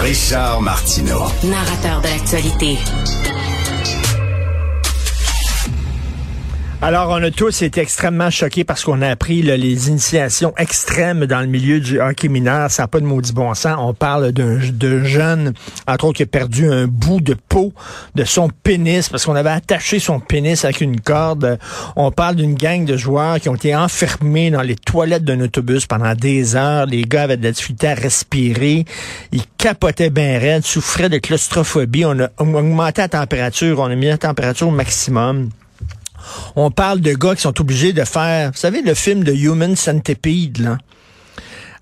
Richard Martineau. Narrateur de l'actualité. Alors, on a tous été extrêmement choqués parce qu'on a appris les initiations extrêmes dans le milieu du hockey mineur. Ça n'a pas de maudit bon sens. On parle d'un jeune, entre autres, qui a perdu un bout de peau de son pénis parce qu'on avait attaché son pénis avec une corde. On parle d'une gang de joueurs qui ont été enfermés dans les toilettes d'un autobus pendant des heures. Les gars avaient de la difficulté à respirer. Ils capotaient bien raide, souffraient de claustrophobie. On a augmenté la température. On a mis la température au maximum. On parle de gars qui sont obligés de faire, vous savez, le film de Human Centipede, là.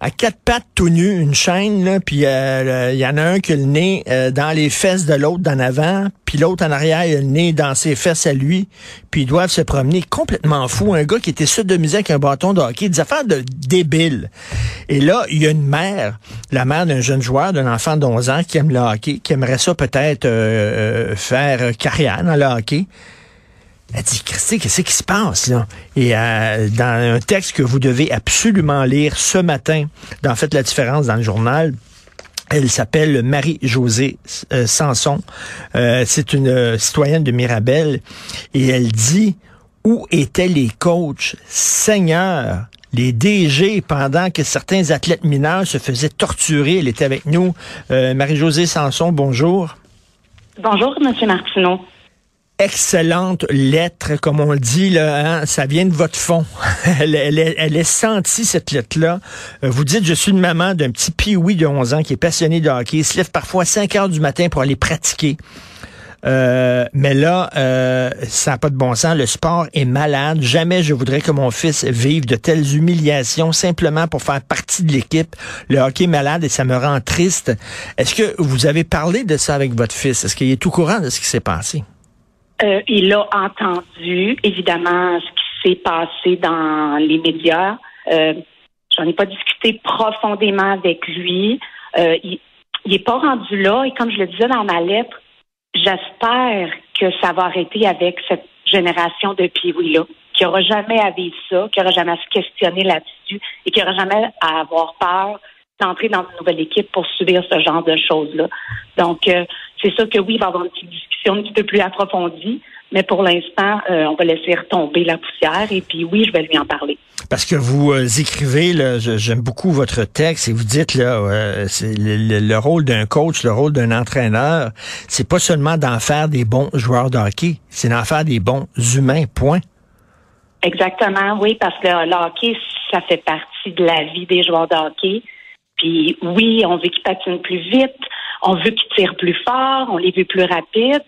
À quatre pattes tout nu, une chaîne, là, puis euh, il y en a un qui a le nez euh, dans les fesses de l'autre d'en avant, puis l'autre en arrière, il a le nez dans ses fesses à lui, puis ils doivent se promener complètement fou. Un gars qui était sodomisé avec un bâton de hockey, des affaires de débile. Et là, il y a une mère, la mère d'un jeune joueur, d'un enfant de 11 ans qui aime le hockey, qui aimerait ça peut-être euh, faire carrière dans le hockey. Elle dit, Christy, qu'est-ce qui se passe là? Et euh, dans un texte que vous devez absolument lire ce matin, dans Faites la différence dans le journal, elle s'appelle Marie-Josée euh, Sanson. Euh, c'est une citoyenne de Mirabel. Et elle dit, où étaient les coachs, seigneurs, les DG, pendant que certains athlètes mineurs se faisaient torturer? Elle était avec nous. Marie-Josée Sanson, bonjour. Bonjour, Monsieur Martineau excellente lettre, comme on le dit, là, hein, ça vient de votre fond. elle, elle, elle, est sentie, cette lettre-là. Euh, vous dites, je suis une maman d'un petit pioui de 11 ans qui est passionné de hockey, il se lève parfois à 5 heures du matin pour aller pratiquer. Euh, mais là, euh, ça n'a pas de bon sens. Le sport est malade. Jamais je voudrais que mon fils vive de telles humiliations simplement pour faire partie de l'équipe. Le hockey est malade et ça me rend triste. Est-ce que vous avez parlé de ça avec votre fils? Est-ce qu'il est tout courant de ce qui s'est passé? Euh, il a entendu, évidemment, ce qui s'est passé dans les médias. Euh, J'en ai pas discuté profondément avec lui. Euh, il n'est pas rendu là. Et comme je le disais dans ma lettre, j'espère que ça va arrêter avec cette génération de Pioui-là, qui n'aura jamais à vivre ça, qui n'aura jamais à se questionner là-dessus et qui n'aura jamais à avoir peur d'entrer dans une nouvelle équipe pour subir ce genre de choses-là. Donc, euh, c'est ça que oui, il va y avoir une petite discussion un petit peu plus approfondie, mais pour l'instant, euh, on va laisser retomber la poussière et puis oui, je vais lui en parler. Parce que vous euh, écrivez, j'aime beaucoup votre texte et vous dites là, c'est le, rôle d'un coach, le rôle d'un entraîneur, c'est pas seulement d'en faire des bons joueurs de hockey, c'est d'en faire des bons humains. Point. Exactement, oui, parce que le hockey, ça fait partie de la vie des joueurs de hockey. Puis oui, on veut qu'ils patinent plus vite, on veut qu'ils tirent plus fort, on les veut plus rapides.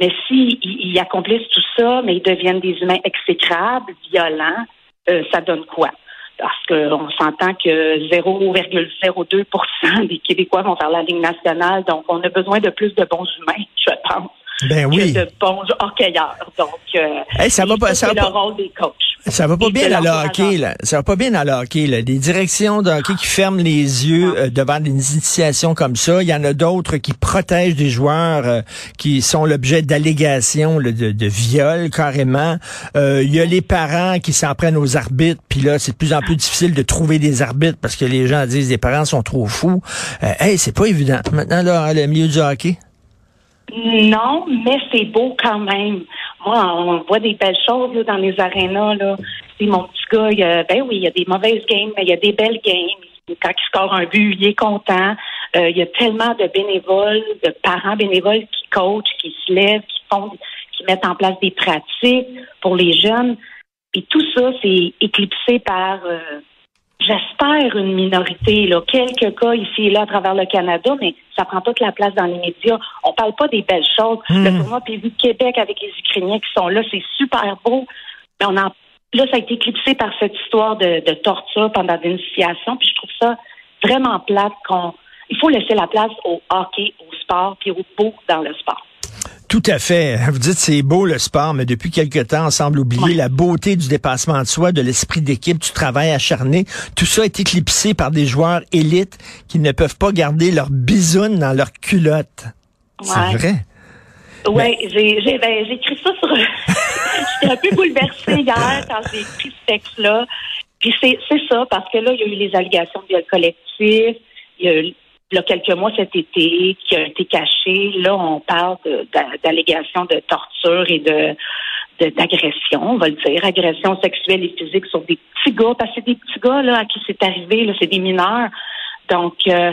Mais s'ils ils accomplissent tout ça, mais ils deviennent des humains exécrables, violents, euh, ça donne quoi? Parce qu'on s'entend que 0,02% des Québécois vont faire la Ligue nationale, donc on a besoin de plus de bons humains, je pense. Ben oui. de bons hockeyeurs. Donc, euh, ça va pas, ça va le rôle des coachs. Ça va pas bien dans le hockey, là. Ça va pas bien dans le hockey, là. Des directions de hockey qui ferment les yeux euh, devant des initiations comme ça. Il y en a d'autres qui protègent des joueurs euh, qui sont l'objet d'allégations de, de viol, carrément. Euh, il y a les parents qui s'en prennent aux arbitres, puis là, c'est de plus en plus difficile de trouver des arbitres parce que les gens disent les parents sont trop fous. hey, c'est pas évident. Maintenant, là, le milieu du hockey. Non, mais c'est beau quand même. Moi, on voit des belles choses là, dans les arénas. Là. mon petit gars, il a, ben oui, il y a des mauvaises games, mais il y a des belles games. Quand il score un but, il est content. Euh, il y a tellement de bénévoles, de parents bénévoles qui coachent, qui se lèvent, qui font, qui mettent en place des pratiques pour les jeunes. Et tout ça, c'est éclipsé par euh, j'espère, une minorité, là, quelques cas ici et là à travers le Canada, mais ça prend toute la place dans les médias. On parle pas des belles choses. Hmm. Le tournoi PV Québec avec les Ukrainiens qui sont là, c'est super beau. Mais on en, là, ça a été éclipsé par cette histoire de, de torture pendant l'initiation. Puis je trouve ça vraiment plate qu'on. Il faut laisser la place au hockey, au sport, puis au beau dans le sport. Tout à fait. Vous dites c'est beau le sport, mais depuis quelque temps, on semble oublier la beauté du dépassement de soi, de l'esprit d'équipe, du travail acharné. Tout ça est éclipsé par des joueurs élites qui ne peuvent pas garder leur bisoune dans leur culotte. C'est vrai. Oui, j'ai ben, écrit ça sur... J'étais un peu bouleversée hier quand j'ai écrit ce texte-là. Puis c'est ça, parce que là, il y a eu les allégations de viol collectif, il y a eu il y a quelques mois cet été, qui a été caché. Là, on parle d'allégations de, torture et de d'agression, on va le dire, agression sexuelle et physique sur des petits gars, parce que c'est des petits gars là, à qui c'est arrivé, c'est des mineurs. Donc, euh,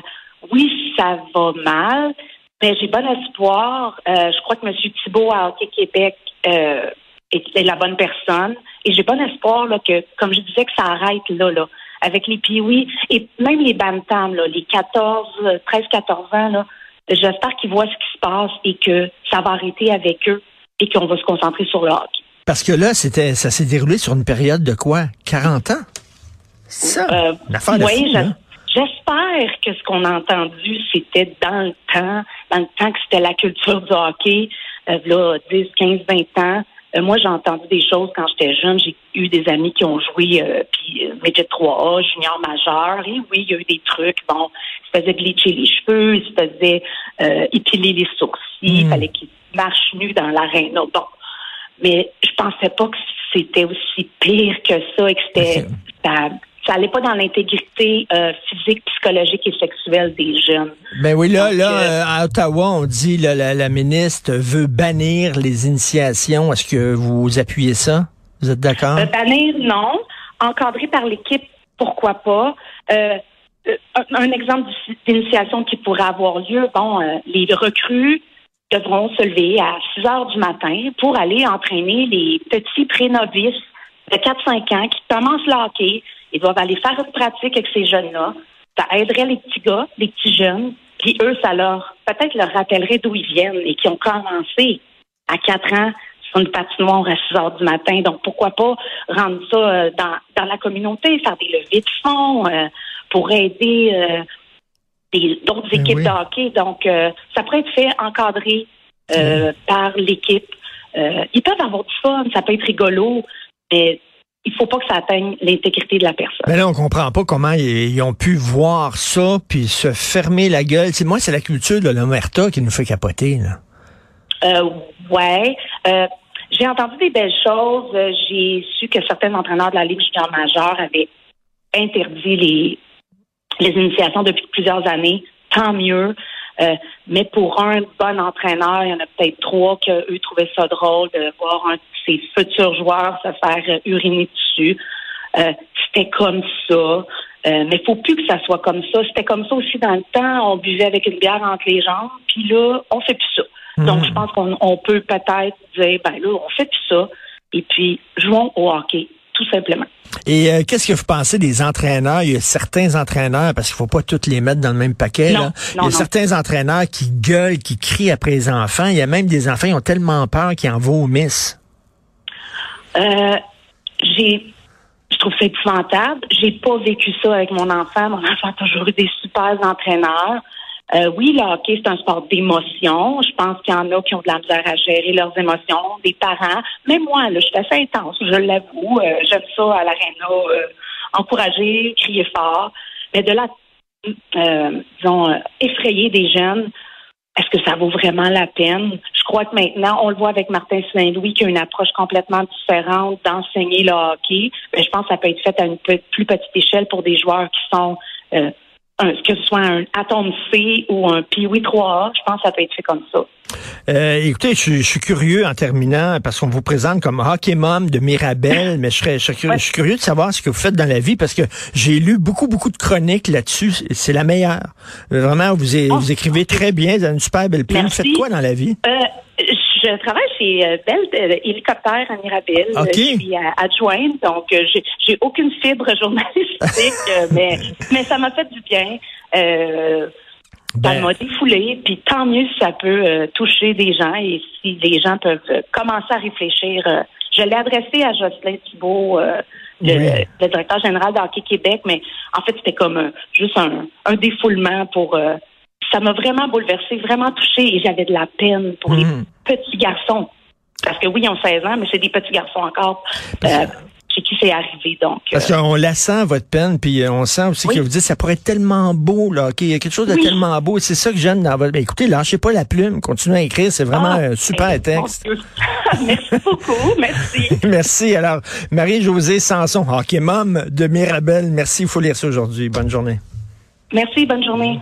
oui, ça va mal, mais j'ai bon espoir. Euh, je crois que M. Thibault à Hockey Québec euh, est, la bonne personne. Et j'ai bon espoir là, que, comme je disais, que ça arrête là, là avec les piouis et même les bantams, là, les 14, 13, 14 ans, là, j'espère qu'ils voient ce qui se passe et que ça va arrêter avec eux et qu'on va se concentrer sur le hockey. Parce que là, c'était, ça s'est déroulé sur une période de quoi? 40 ans? Ça, euh, oui, j'espère que ce qu'on a entendu, c'était dans le temps, dans le temps que c'était la culture du hockey, euh, là, 10, 15, 20 ans. Euh, moi, j'ai entendu des choses quand j'étais jeune. J'ai eu des amis qui ont joué euh, puis euh, Midget 3A, junior majeur. Et oui, il y a eu des trucs. Bon, ils se faisaient bleacher les cheveux, ils se faisaient euh, épiler les sourcils. Il hmm. fallait qu'ils marchent nus dans l'arène. Bon, mais je pensais pas que c'était aussi pire que ça et que c'était ça allait pas dans l'intégrité euh, physique, psychologique et sexuelle des jeunes. Ben oui, là, là, euh, à Ottawa, on dit la, la, ministre veut bannir les initiations. Est-ce que vous appuyez ça? Vous êtes d'accord? Euh, bannir, non. Encadré par l'équipe, pourquoi pas? un, un, exemple d'initiation qui pourrait avoir lieu, bon, les recrues devront se lever à 6 heures du matin pour aller entraîner les petits pré-novices de 4-5 ans qui commencent le hockey, ils doivent aller faire une pratique avec ces jeunes-là. Ça aiderait les petits gars, les petits jeunes, puis eux, ça leur peut-être leur rappellerait d'où ils viennent et qui ont commencé à 4 ans sur une patinoire à 6 heures du matin. Donc, pourquoi pas rendre ça euh, dans, dans la communauté, faire des levées de fonds euh, pour aider euh, d'autres ben équipes de hockey. Donc, ça pourrait être fait encadré par l'équipe. ils peuvent avoir du fun, ça peut être rigolo, mais il faut pas que ça atteigne l'intégrité de la personne. Mais là, on comprend pas comment ils, ont pu voir ça puis se fermer la gueule. Moi, c'est la culture de l'omerta qui nous fait capoter. Là. Euh, ouais. Euh, j'ai entendu des belles choses. J'ai su que certains entraîneurs de la Ligue junior majeure avaient interdit les, les initiations depuis plusieurs années. Tant mieux. Euh, mais pour un bon entraîneur, il y en a peut-être trois qui, eux, trouvaient ça drôle de voir un de ses futurs joueurs se faire uriner dessus. Euh, c'était comme ça. Euh, mais il faut plus que ça soit comme ça. C'était comme ça aussi dans le temps. On buvait avec une bière entre les jambes. Puis là, on fait plus ça. Donc, hmm. je pense qu'on peut peut-être dire, ben là, on fait plus ça. Et puis, jouons au hockey tout simplement. Et euh, qu'est-ce que vous pensez des entraîneurs? Il y a certains entraîneurs, parce qu'il faut pas tous les mettre dans le même paquet. là. Il y a certains entraîneurs qui gueulent, qui crient après les enfants. Il y a même des enfants qui ont tellement peur qu'ils en vomissent. Euh, j'ai je trouve ça épouvantable. J'ai pas vécu ça avec mon enfant. Mon enfant a toujours eu des super entraîneurs. Euh, oui, le hockey, c'est un sport d'émotion. Je pense qu'il y en a qui ont de la misère à gérer leurs émotions, des parents. Mais moi, là, je suis assez intense, je l'avoue. Euh, j'aime ça à l'aréna, euh, encourager, crier fort. Mais de là, disons, effrayer des jeunes, est-ce que ça vaut vraiment la peine? Je crois que maintenant, on le voit avec Martin Saint-Louis, qui a une approche complètement différente d'enseigner le hockey. Je pense que ça peut être fait à une plus petite échelle pour des joueurs qui sont que ce soit un Atome C ou un Piwi 3A, je pense que ça peut être fait comme ça. Euh, écoutez, je, suis curieux en terminant parce qu'on vous présente comme hockey mom de Mirabel, mais je, serais, je, suis curieux de savoir ce que vous faites dans la vie parce que j'ai lu beaucoup beaucoup de chroniques là-dessus. C'est la meilleure. Vraiment, vous, oh. vous écrivez très bien, vous avez une super belle plume. Vous faites quoi dans la vie? Euh, je travaille chez euh, Belle euh, Hélicoptère à Mirabel. Je suis adjointe, donc j'ai aucune fibre journalistique, mais, mais ça m'a fait du bien. Euh, ça ben. m'a défoulé, puis tant mieux si ça peut toucher des gens et si les gens peuvent commencer à réfléchir. je l'ai adressé à Jocelyn Thibault, le, directeur général d'Hockey Québec, mais en fait, c'était comme juste un, un, défoulement pour ça m'a vraiment bouleversée, vraiment touchée et j'avais de la peine pour les hmm. petits garçons. Parce que oui, ils ont 16 ans, mais c'est des petits garçons encore. Euh, chez qui c'est arrivé. Donc, Parce euh, qu'on la sent, votre peine, puis euh, on sent aussi que vous dites ça pourrait être tellement beau, là, qu'il y a quelque chose de tellement beau. C'est ça que j'aime dans votre. Ben, écoutez, lâchez pas la plume, continuez à écrire, c'est vraiment ah, un super ben, texte. merci beaucoup, merci. merci. Alors, Marie-Josée Sanson, hockey mom de Mirabel, merci, il faut lire ça aujourd'hui. Bonne journée. Merci, bonne journée.